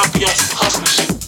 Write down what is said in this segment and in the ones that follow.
obvious hustling shit.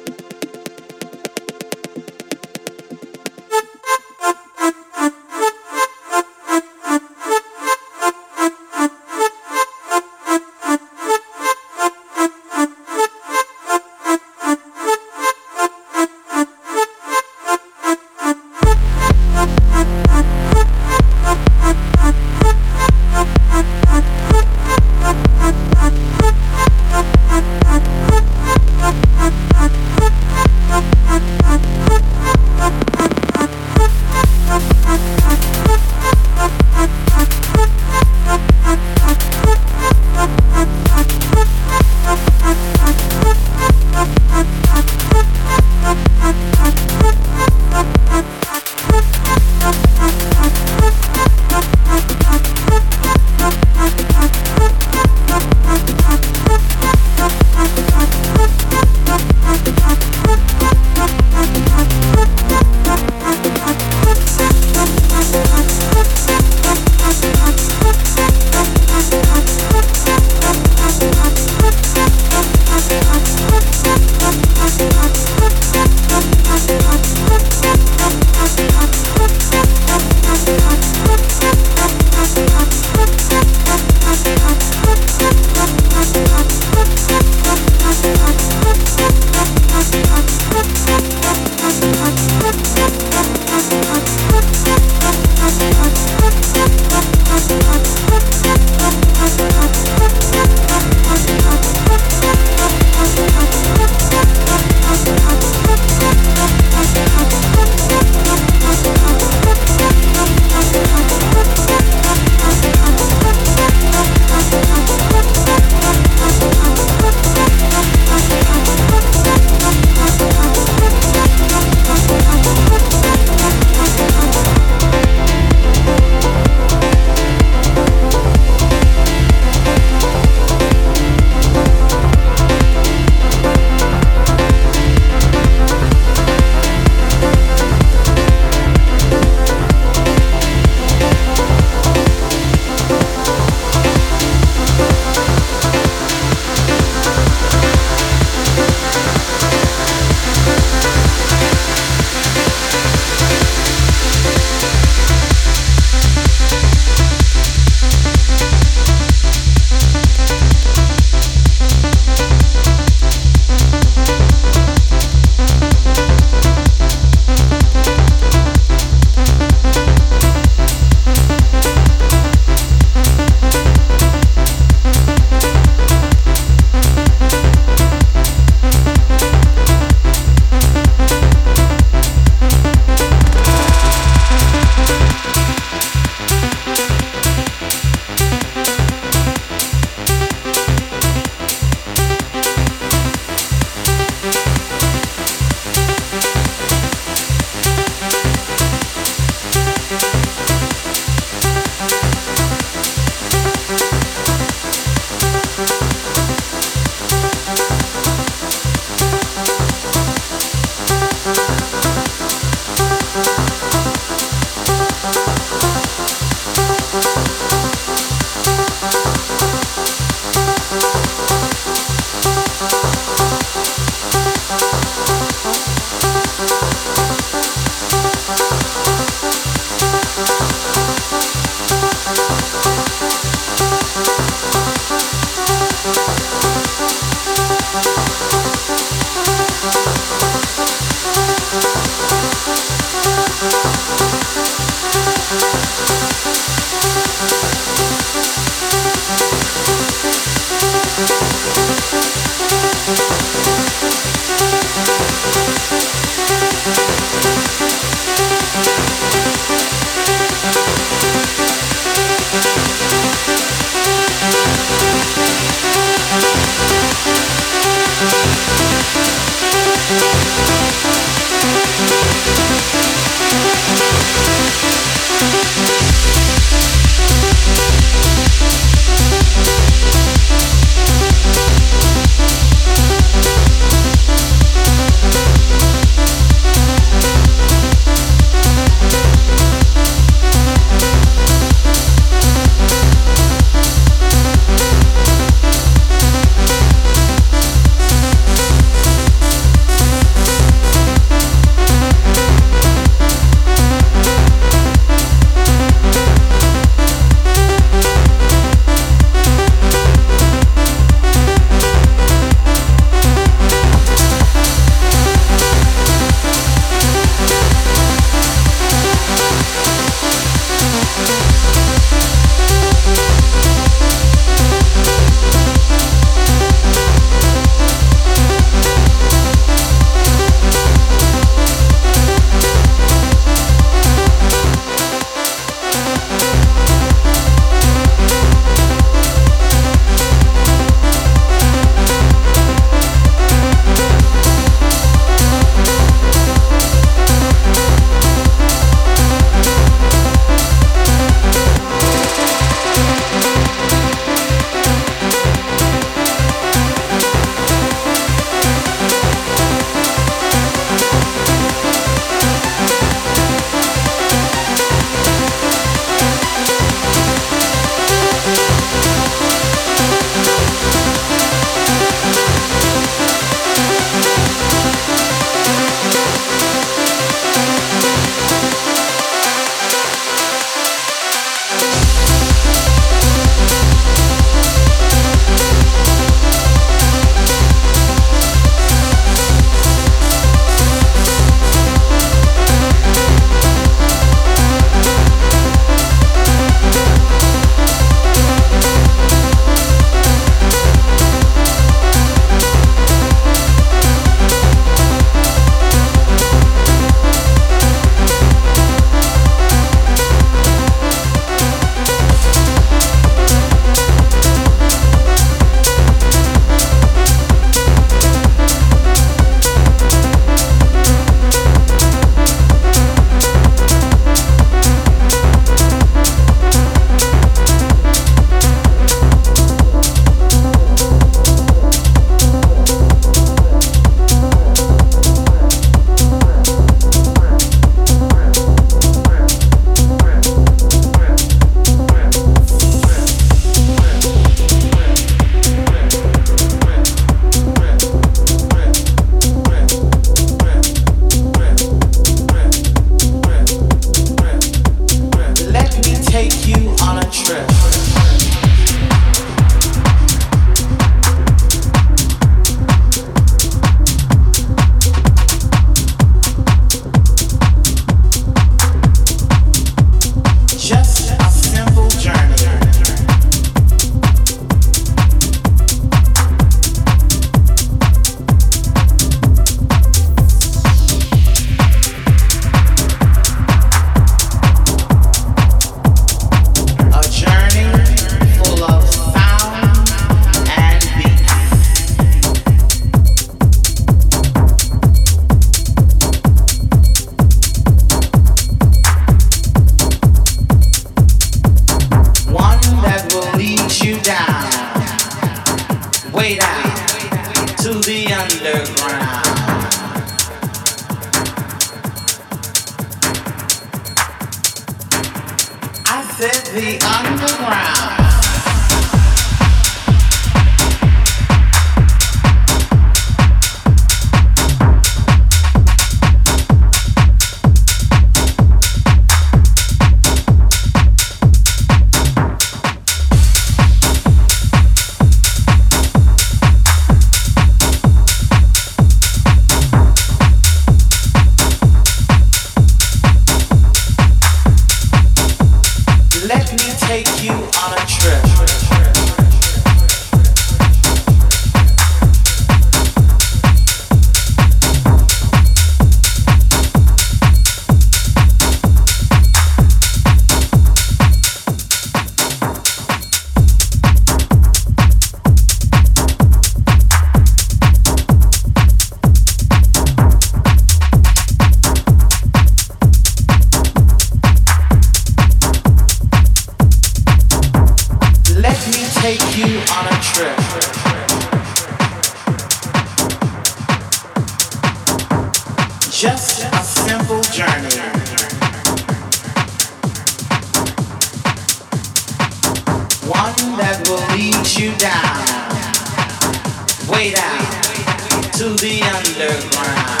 To the underground.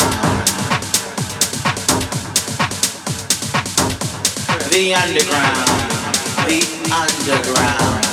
The underground, the underground.